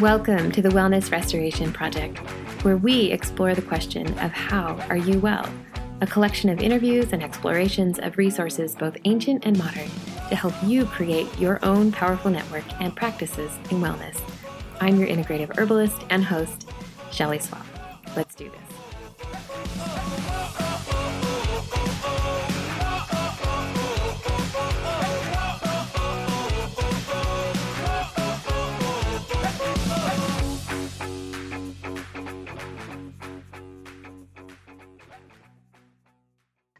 Welcome to the Wellness Restoration Project, where we explore the question of how are you well? A collection of interviews and explorations of resources both ancient and modern to help you create your own powerful network and practices in wellness. I'm your integrative herbalist and host, Shelley Swapp. Let's do this.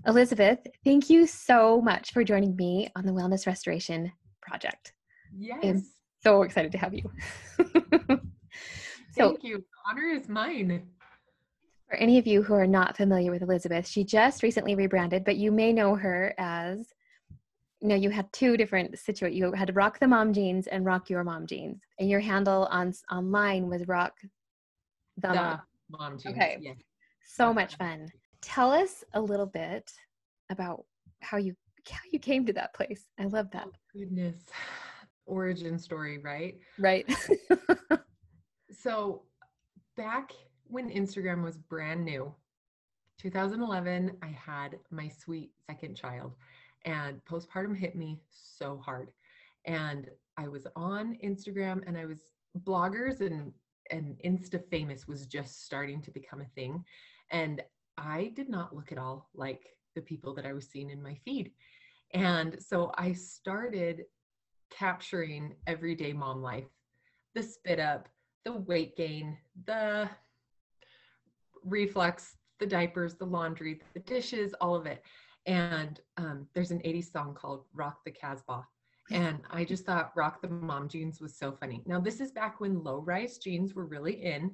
Elizabeth, thank you so much for joining me on the Wellness Restoration Project. Yes. I'm so excited to have you. so, thank you. The honor is mine. For any of you who are not familiar with Elizabeth, she just recently rebranded, but you may know her as you know, you had two different situations. You had Rock the Mom Jeans and Rock Your Mom Jeans, and your handle on online was Rock the, the Mom. Mom Jeans. Okay, yes. so much fun tell us a little bit about how you how you came to that place. I love that. Oh, goodness. Origin story, right? Right. so back when Instagram was brand new, 2011, I had my sweet second child and postpartum hit me so hard. And I was on Instagram and I was bloggers and and Insta famous was just starting to become a thing. And I did not look at all like the people that I was seeing in my feed. And so I started capturing everyday mom life the spit up, the weight gain, the reflux, the diapers, the laundry, the dishes, all of it. And um, there's an 80s song called Rock the Casbah. And I just thought Rock the Mom Jeans was so funny. Now, this is back when low rise jeans were really in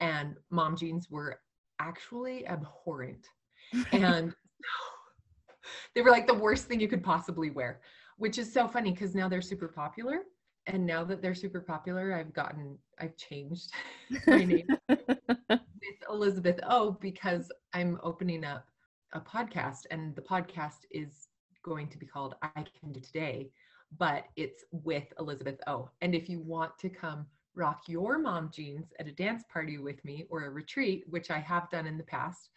and mom jeans were actually abhorrent. and they were like the worst thing you could possibly wear, which is so funny because now they're super popular. And now that they're super popular, I've gotten, I've changed my name with Elizabeth O because I'm opening up a podcast and the podcast is going to be called I Can Do Today, but it's with Elizabeth O. And if you want to come rock your mom jeans at a dance party with me or a retreat, which I have done in the past.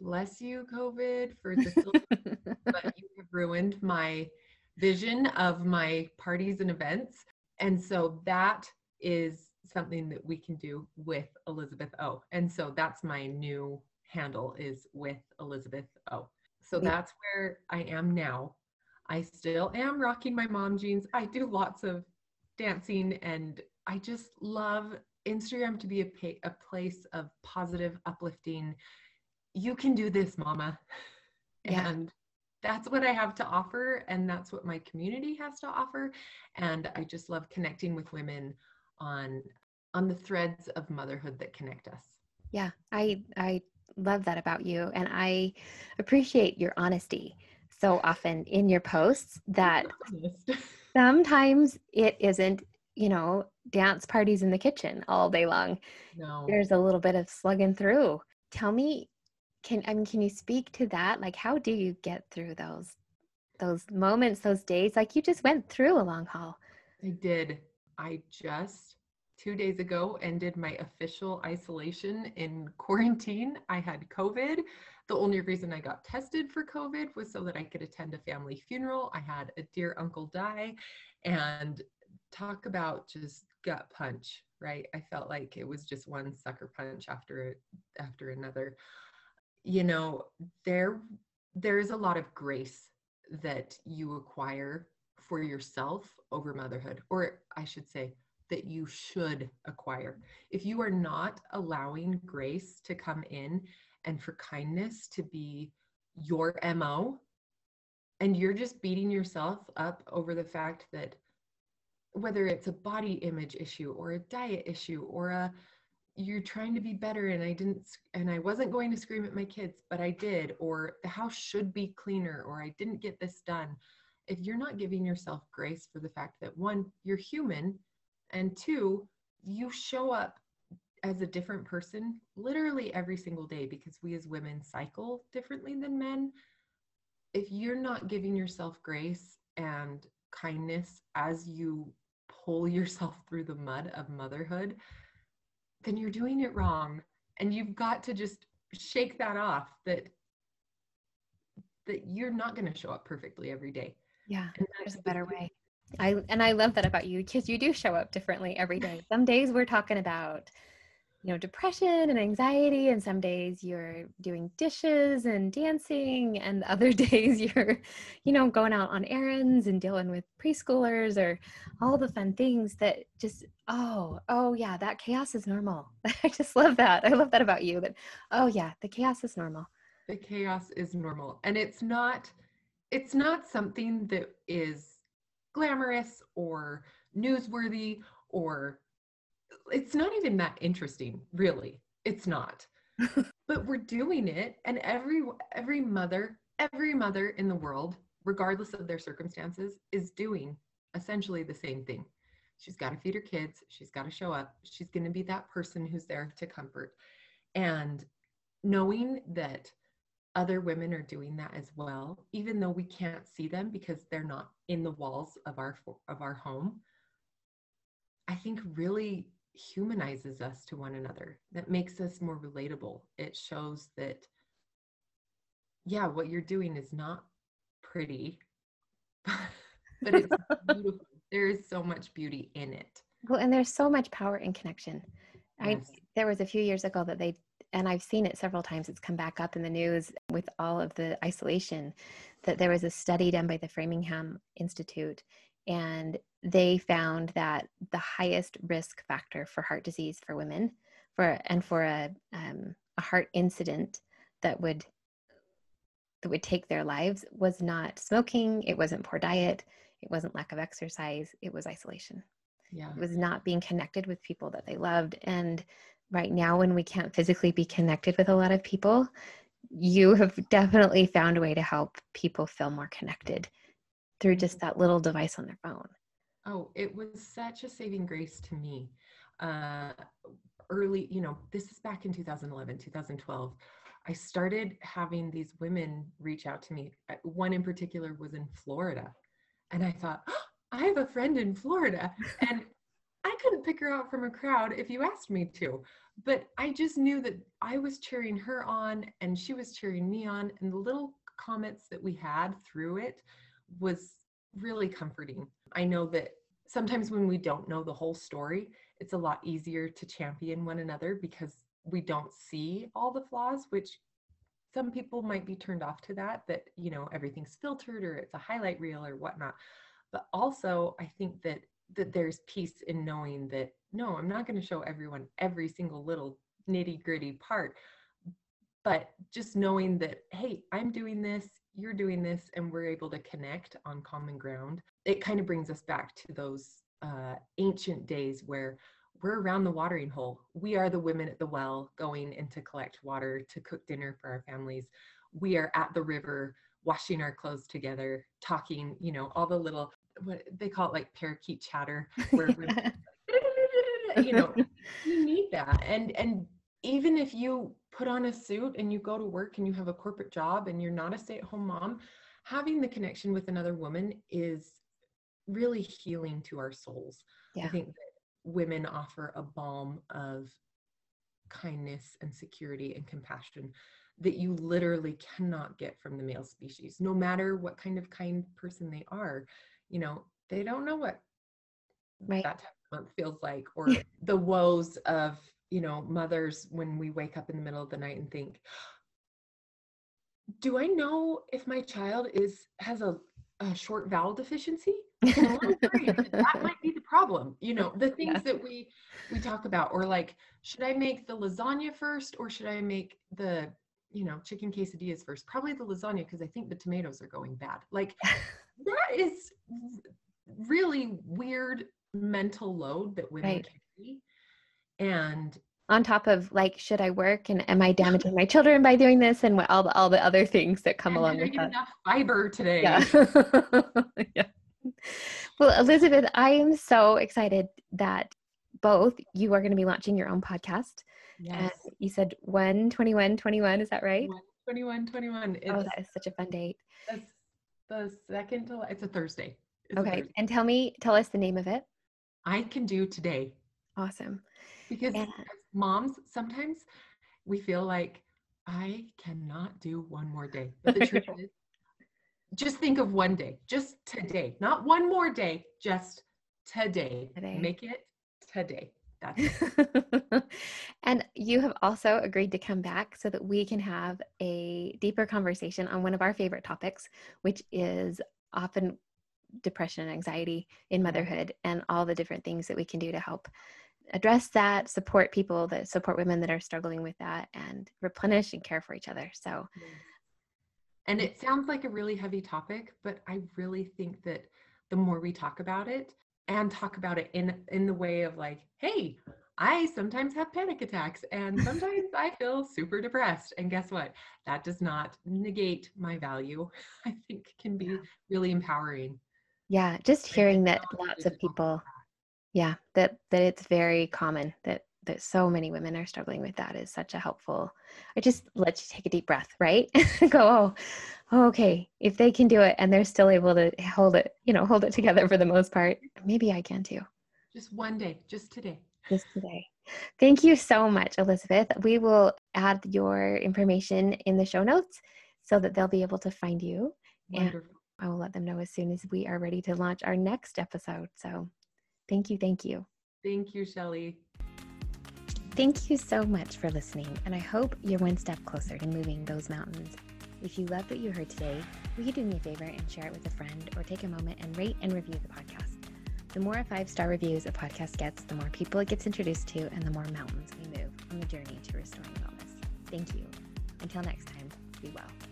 Bless you, COVID, for this, but you have ruined my vision of my parties and events. And so that is something that we can do with Elizabeth O. And so that's my new handle is with Elizabeth O. So that's where I am now. I still am rocking my mom jeans. I do lots of dancing and I just love Instagram to be a, pa- a place of positive, uplifting. You can do this, mama. Yeah. And that's what I have to offer. And that's what my community has to offer. And I just love connecting with women on on the threads of motherhood that connect us. Yeah, I I love that about you and I appreciate your honesty so often in your posts that sometimes it isn't you know, dance parties in the kitchen all day long. No. There's a little bit of slugging through. Tell me, can I mean, can you speak to that? Like, how do you get through those those moments, those days? Like you just went through a long haul. I did. I just two days ago ended my official isolation in quarantine. I had COVID. The only reason I got tested for COVID was so that I could attend a family funeral. I had a dear uncle die, and talk about just gut punch right? I felt like it was just one sucker punch after after another. You know there there's a lot of grace that you acquire for yourself over motherhood or i should say that you should acquire. If you are not allowing grace to come in and for kindness to be your mo and you're just beating yourself up over the fact that whether it's a body image issue or a diet issue or a you're trying to be better and I didn't and I wasn't going to scream at my kids but I did or the house should be cleaner or I didn't get this done. If you're not giving yourself grace for the fact that one you're human and two you show up as a different person literally every single day because we as women cycle differently than men if you're not giving yourself grace and kindness as you pull yourself through the mud of motherhood, then you're doing it wrong. And you've got to just shake that off that that you're not going to show up perfectly every day. Yeah, there's a better way. I and I love that about you because you do show up differently every day. Some days we're talking about you know depression and anxiety and some days you're doing dishes and dancing and other days you're you know going out on errands and dealing with preschoolers or all the fun things that just oh oh yeah that chaos is normal. I just love that. I love that about you that oh yeah the chaos is normal. The chaos is normal and it's not it's not something that is glamorous or newsworthy or it's not even that interesting, really. It's not. but we're doing it and every every mother, every mother in the world, regardless of their circumstances, is doing essentially the same thing. She's got to feed her kids, she's got to show up, she's going to be that person who's there to comfort. And knowing that other women are doing that as well even though we can't see them because they're not in the walls of our of our home i think really humanizes us to one another, that makes us more relatable. It shows that, yeah, what you're doing is not pretty, but it's beautiful. There is so much beauty in it. Well, and there's so much power in connection. Yes. I there was a few years ago that they and I've seen it several times. It's come back up in the news with all of the isolation that there was a study done by the Framingham Institute and they found that the highest risk factor for heart disease for women for and for a, um, a heart incident that would that would take their lives was not smoking it wasn't poor diet it wasn't lack of exercise it was isolation yeah. it was not being connected with people that they loved and right now when we can't physically be connected with a lot of people you have definitely found a way to help people feel more connected through just that little device on their phone Oh, it was such a saving grace to me. Uh, early, you know, this is back in 2011, 2012. I started having these women reach out to me. Uh, one in particular was in Florida. And I thought, oh, I have a friend in Florida. And I couldn't pick her out from a crowd if you asked me to. But I just knew that I was cheering her on and she was cheering me on. And the little comments that we had through it was really comforting. I know that sometimes when we don't know the whole story, it's a lot easier to champion one another because we don't see all the flaws, which some people might be turned off to that, that, you know, everything's filtered or it's a highlight reel or whatnot. But also, I think that that there's peace in knowing that no, I'm not going to show everyone every single little nitty gritty part, but just knowing that, hey, I'm doing this, you're doing this and we're able to connect on common ground it kind of brings us back to those uh, ancient days where we're around the watering hole. We are the women at the well going in to collect water to cook dinner for our families. We are at the river washing our clothes together talking you know all the little what they call it like parakeet chatter where you know you need that. And and even if you put on a suit and you go to work and you have a corporate job and you're not a stay at home mom, having the connection with another woman is really healing to our souls. Yeah. I think that women offer a balm of kindness and security and compassion that you literally cannot get from the male species, no matter what kind of kind person they are. You know, they don't know what right. that time of month feels like or the woes of you know, mothers when we wake up in the middle of the night and think, do I know if my child is has a, a short vowel deficiency? that might be the problem. You know, the things yeah. that we we talk about, or like, should I make the lasagna first, or should I make the you know chicken quesadillas first? Probably the lasagna because I think the tomatoes are going bad. Like, that is really weird mental load that women right. carry and on top of like should i work and am i damaging my children by doing this and what, all the all the other things that come along with that? enough fiber today. Yeah. yeah. Well elizabeth i am so excited that both you are going to be launching your own podcast. Yes. And you said 121 21 is that right? 21 21 oh that is such a fun date. that's the second to it's a thursday. It's okay. A thursday. and tell me tell us the name of it. I can do today. Awesome. Because yeah. moms, sometimes we feel like I cannot do one more day. But the truth is, just think of one day, just today, not one more day, just today. today. Make it today. and you have also agreed to come back so that we can have a deeper conversation on one of our favorite topics, which is often depression and anxiety in mm-hmm. motherhood and all the different things that we can do to help address that, support people that support women that are struggling with that, and replenish and care for each other. So, and it sounds like a really heavy topic, but I really think that the more we talk about it and talk about it in in the way of like, hey, I sometimes have panic attacks and sometimes I feel super depressed. And guess what? That does not negate my value. I think can be really empowering. Yeah, just hearing that lots of people yeah, that that it's very common that that so many women are struggling with that is such a helpful i just let you take a deep breath right? Go oh, okay if they can do it and they're still able to hold it you know hold it together for the most part maybe i can too. Just one day just today. Just today. Thank you so much elizabeth. We will add your information in the show notes so that they'll be able to find you. Wonderful. and i will let them know as soon as we are ready to launch our next episode so Thank you. Thank you. Thank you, Shelley. Thank you so much for listening, and I hope you're one step closer to moving those mountains. If you loved what you heard today, will you do me a favor and share it with a friend or take a moment and rate and review the podcast? The more five star reviews a podcast gets, the more people it gets introduced to, and the more mountains we move on the journey to restoring wellness. Thank you. Until next time, be well.